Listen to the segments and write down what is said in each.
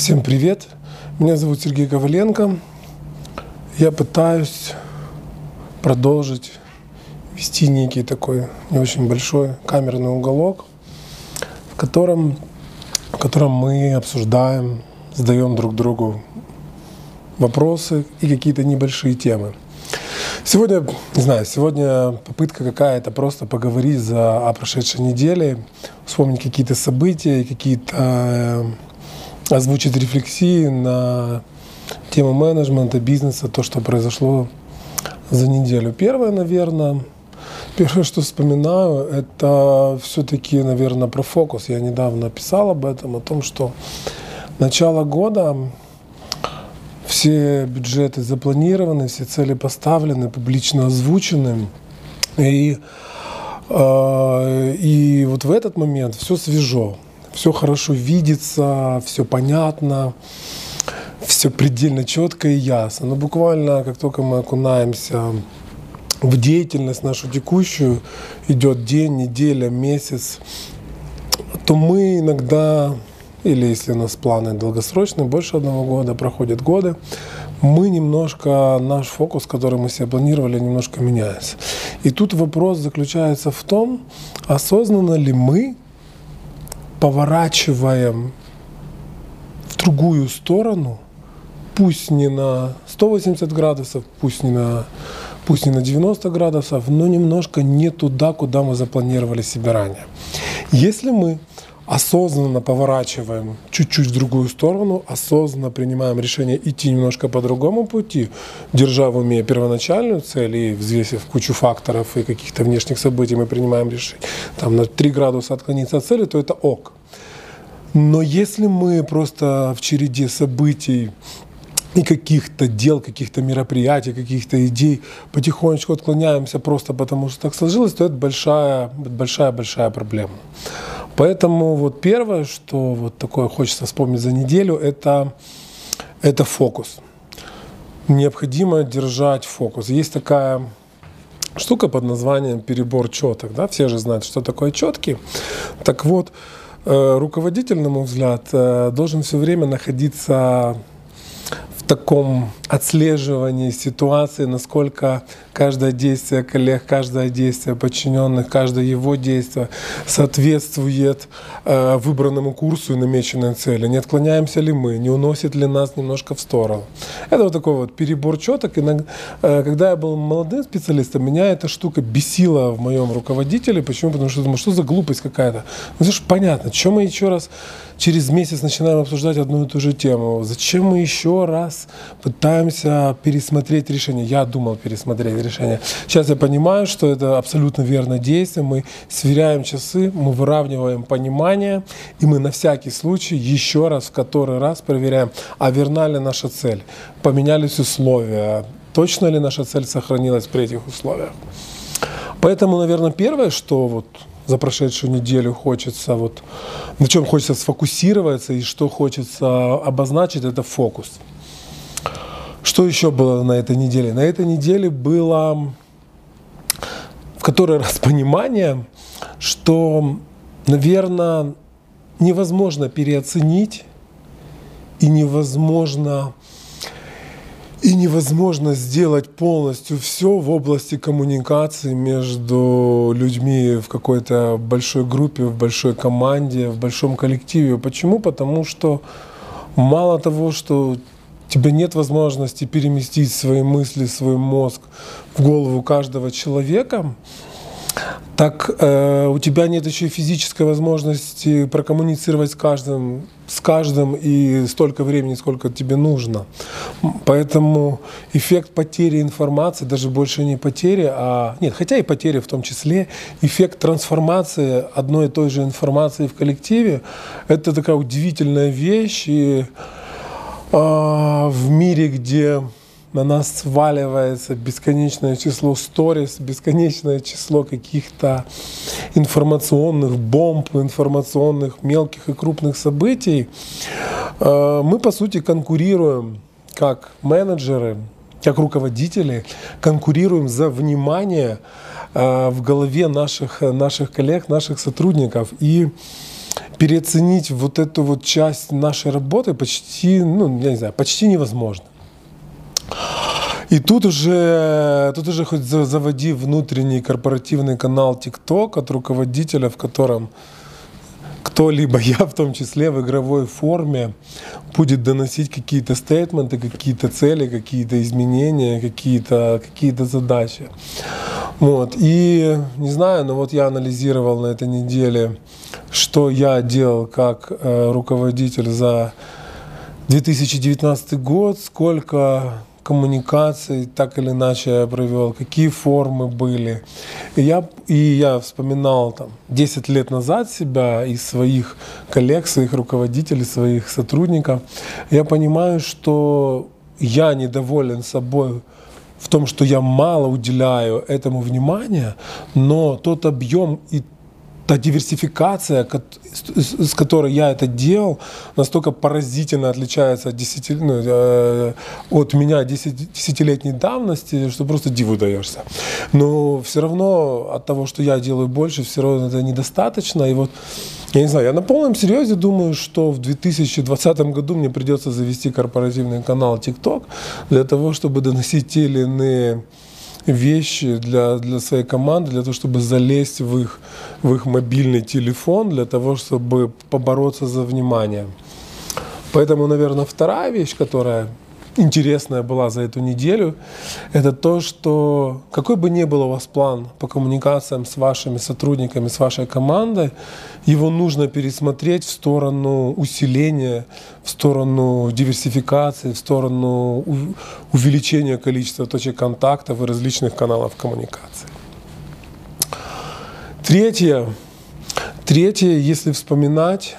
Всем привет! Меня зовут Сергей Коваленко. Я пытаюсь продолжить вести некий такой не очень большой камерный уголок, в котором, в котором мы обсуждаем, задаем друг другу вопросы и какие-то небольшие темы. Сегодня, не знаю, сегодня попытка какая-то просто поговорить за, о прошедшей неделе, вспомнить какие-то события, какие-то э, озвучить рефлексии на тему менеджмента, бизнеса, то, что произошло за неделю. Первое, наверное, первое, что вспоминаю, это все-таки, наверное, про фокус. Я недавно писал об этом, о том, что начало года все бюджеты запланированы, все цели поставлены, публично озвучены. И, э, и вот в этот момент все свежо все хорошо видится, все понятно, все предельно четко и ясно. Но буквально, как только мы окунаемся в деятельность нашу текущую, идет день, неделя, месяц, то мы иногда, или если у нас планы долгосрочные, больше одного года, проходят годы, мы немножко, наш фокус, который мы себе планировали, немножко меняется. И тут вопрос заключается в том, осознанно ли мы поворачиваем в другую сторону, пусть не на 180 градусов, пусть не на, пусть не на 90 градусов, но немножко не туда, куда мы запланировали себе ранее. Если мы осознанно поворачиваем чуть-чуть в другую сторону, осознанно принимаем решение идти немножко по другому пути, держа в уме первоначальную цель и взвесив кучу факторов и каких-то внешних событий, мы принимаем решение там, на 3 градуса отклониться от цели, то это ок. Но если мы просто в череде событий и каких-то дел, каких-то мероприятий, каких-то идей потихонечку отклоняемся просто потому, что так сложилось, то это большая, большая, большая проблема. Поэтому вот первое, что вот такое хочется вспомнить за неделю, это, это фокус. Необходимо держать фокус. Есть такая штука под названием перебор четок. Да? Все же знают, что такое четкий. Так вот, э, руководитель, на мой взгляд, э, должен все время находиться таком отслеживании ситуации, насколько каждое действие коллег, каждое действие подчиненных, каждое его действие соответствует э, выбранному курсу и намеченной цели. Не отклоняемся ли мы, не уносит ли нас немножко в сторону. Это вот такой вот перебор четок. Иногда, э, когда я был молодым специалистом, меня эта штука бесила в моем руководителе. Почему? Потому что думаю, что за глупость какая-то. Ну, это понятно, чем мы еще раз через месяц начинаем обсуждать одну и ту же тему. Зачем мы еще раз пытаемся пересмотреть решение? Я думал пересмотреть решение. Сейчас я понимаю, что это абсолютно верное действие. Мы сверяем часы, мы выравниваем понимание, и мы на всякий случай еще раз, в который раз проверяем, а верна ли наша цель, поменялись условия, точно ли наша цель сохранилась при этих условиях. Поэтому, наверное, первое, что вот за прошедшую неделю хочется, вот, на чем хочется сфокусироваться и что хочется обозначить, это фокус. Что еще было на этой неделе? На этой неделе было в который раз понимание, что, наверное, невозможно переоценить и невозможно и невозможно сделать полностью все в области коммуникации между людьми в какой-то большой группе, в большой команде, в большом коллективе. Почему? Потому что мало того, что тебя нет возможности переместить свои мысли, свой мозг в голову каждого человека, так э, у тебя нет еще и физической возможности прокоммуницировать с каждым, с каждым и столько времени, сколько тебе нужно. Поэтому эффект потери информации, даже больше не потери, а нет, хотя и потери в том числе, эффект трансформации одной и той же информации в коллективе, это такая удивительная вещь и э, в мире, где на нас сваливается бесконечное число сторис, бесконечное число каких-то информационных бомб, информационных мелких и крупных событий, э, мы, по сути, конкурируем как менеджеры, как руководители, конкурируем за внимание э, в голове наших, наших коллег, наших сотрудников. И переоценить вот эту вот часть нашей работы почти, ну, я не знаю, почти невозможно. И тут уже, тут уже хоть заводи внутренний корпоративный канал TikTok от руководителя, в котором кто-либо, я в том числе, в игровой форме будет доносить какие-то стейтменты, какие-то цели, какие-то изменения, какие-то какие задачи. Вот. И не знаю, но вот я анализировал на этой неделе, что я делал как э, руководитель за 2019 год, сколько коммуникаций так или иначе я провел, какие формы были. И я, и я вспоминал там 10 лет назад себя и своих коллег, своих руководителей, своих сотрудников. Я понимаю, что я недоволен собой в том, что я мало уделяю этому внимания, но тот объем и та диверсификация, с которой я это делал, настолько поразительно отличается от, десяти, ну, э, от меня десятилетней давности, что просто диву даешься. Но все равно от того, что я делаю больше, все равно это недостаточно. И вот я не знаю, я на полном серьезе думаю, что в 2020 году мне придется завести корпоративный канал TikTok для того, чтобы доносить те или иные вещи для, для своей команды, для того, чтобы залезть в их, в их мобильный телефон, для того, чтобы побороться за внимание. Поэтому, наверное, вторая вещь, которая интересная была за эту неделю, это то, что какой бы ни был у вас план по коммуникациям с вашими сотрудниками, с вашей командой, его нужно пересмотреть в сторону усиления, в сторону диверсификации, в сторону увеличения количества точек контактов и различных каналов коммуникации. Третье, третье, если вспоминать,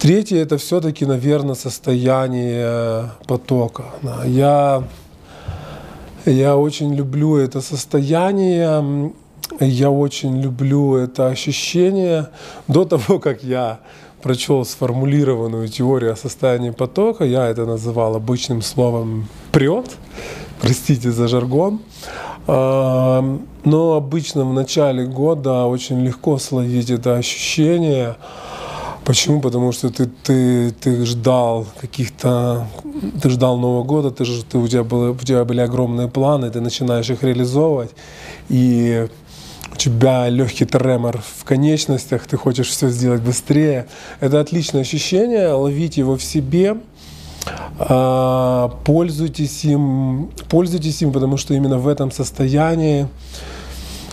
Третье это все-таки, наверное, состояние потока. Я, я очень люблю это состояние, я очень люблю это ощущение. До того, как я прочел сформулированную теорию о состоянии потока, я это называл обычным словом «прет», простите за жаргон. А, но обычно в начале года очень легко словить это ощущение – Почему? Потому что ты, ты, ты ждал каких-то, ты ждал Нового года, ты, ты, у, тебя было, у тебя были огромные планы, ты начинаешь их реализовывать, и у тебя легкий тремор в конечностях, ты хочешь все сделать быстрее. Это отличное ощущение, ловите его в себе, а, пользуйтесь им, пользуйтесь им, потому что именно в этом состоянии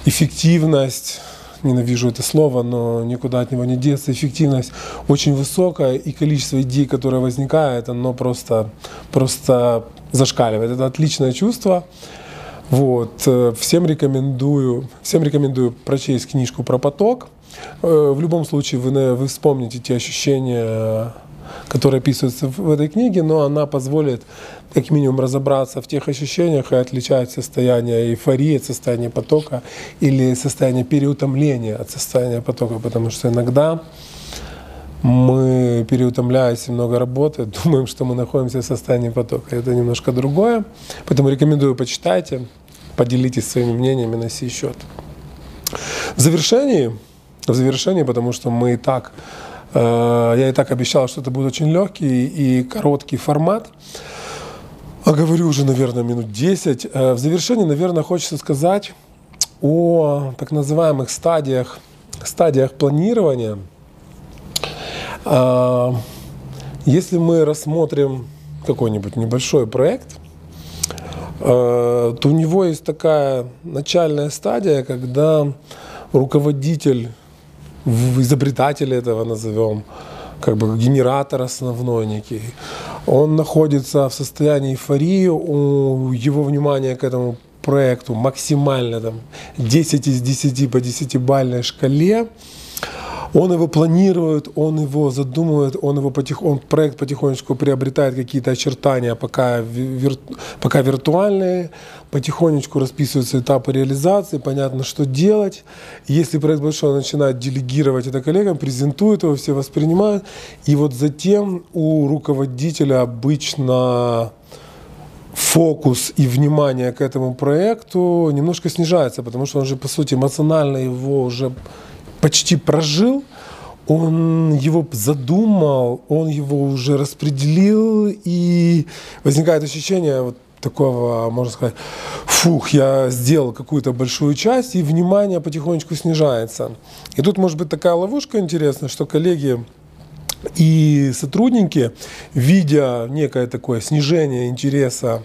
эффективность ненавижу это слово, но никуда от него не деться. Эффективность очень высокая, и количество идей, которые возникает, оно просто, просто зашкаливает. Это отличное чувство. Вот. Э, всем рекомендую, всем рекомендую прочесть книжку про поток. Э, в любом случае вы, вы вспомните те ощущения, которые описываются в этой книге, но она позволит как минимум разобраться в тех ощущениях и отличать состояние эйфории от состояния потока или состояние переутомления от состояния потока, потому что иногда мы, переутомляясь и много работаем, думаем, что мы находимся в состоянии потока. Это немножко другое. Поэтому рекомендую, почитайте, поделитесь своими мнениями на сей счет. В завершении, в завершении, потому что мы и так, я и так обещал, что это будет очень легкий и короткий формат. А говорю уже, наверное, минут 10. Э, в завершении, наверное, хочется сказать о так называемых стадиях, стадиях планирования. А, если мы рассмотрим какой-нибудь небольшой проект, э, то у него есть такая начальная стадия, когда руководитель, изобретатель этого назовем, как бы генератор основной некий, он находится в состоянии эйфории, у его внимание к этому проекту максимально там 10 из 10 по 10-бальной шкале. Он его планирует, он его задумывает, он его потих, он проект потихонечку приобретает какие-то очертания, пока, вир, пока виртуальные, потихонечку расписываются этапы реализации, понятно, что делать. Если проект большой, он начинает делегировать это коллегам, презентует его, все воспринимают. И вот затем у руководителя обычно фокус и внимание к этому проекту немножко снижается, потому что он же, по сути, эмоционально его уже почти прожил, он его задумал, он его уже распределил, и возникает ощущение вот такого, можно сказать, фух, я сделал какую-то большую часть, и внимание потихонечку снижается. И тут может быть такая ловушка интересная, что коллеги и сотрудники, видя некое такое снижение интереса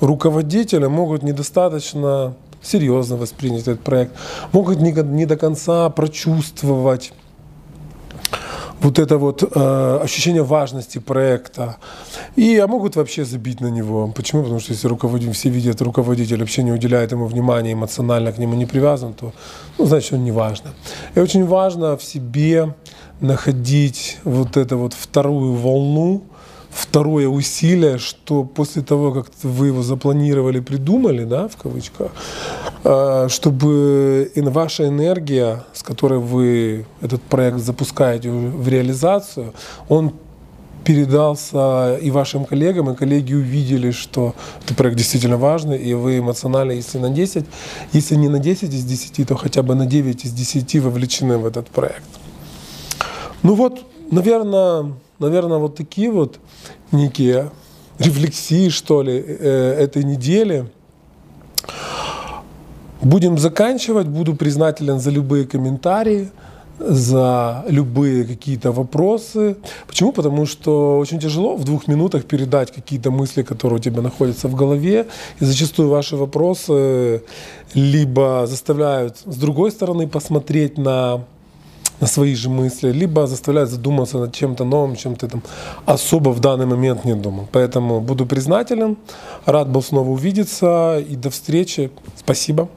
руководителя, могут недостаточно серьезно воспринять этот проект, могут не, не до конца прочувствовать вот это вот э, ощущение важности проекта. И а могут вообще забить на него. Почему? Потому что если руководитель, все видят, руководитель вообще не уделяет ему внимания, эмоционально к нему не привязан, то ну, значит он не важно. И очень важно в себе находить вот эту вот вторую волну, второе усилие, что после того, как вы его запланировали, придумали, да, в кавычках, а, чтобы и ваша энергия, с которой вы этот проект запускаете в реализацию, он передался и вашим коллегам, и коллеги увидели, что этот проект действительно важный, и вы эмоционально, если на 10, если не на 10 из 10, то хотя бы на 9 из 10 вовлечены в этот проект. Ну вот, наверное, наверное, вот такие вот некие рефлексии, что ли, э, этой недели. Будем заканчивать. Буду признателен за любые комментарии, за любые какие-то вопросы. Почему? Потому что очень тяжело в двух минутах передать какие-то мысли, которые у тебя находятся в голове. И зачастую ваши вопросы либо заставляют с другой стороны посмотреть на на свои же мысли, либо заставляет задуматься над чем-то новым, чем ты там особо в данный момент не думал. Поэтому буду признателен, рад был снова увидеться и до встречи. Спасибо.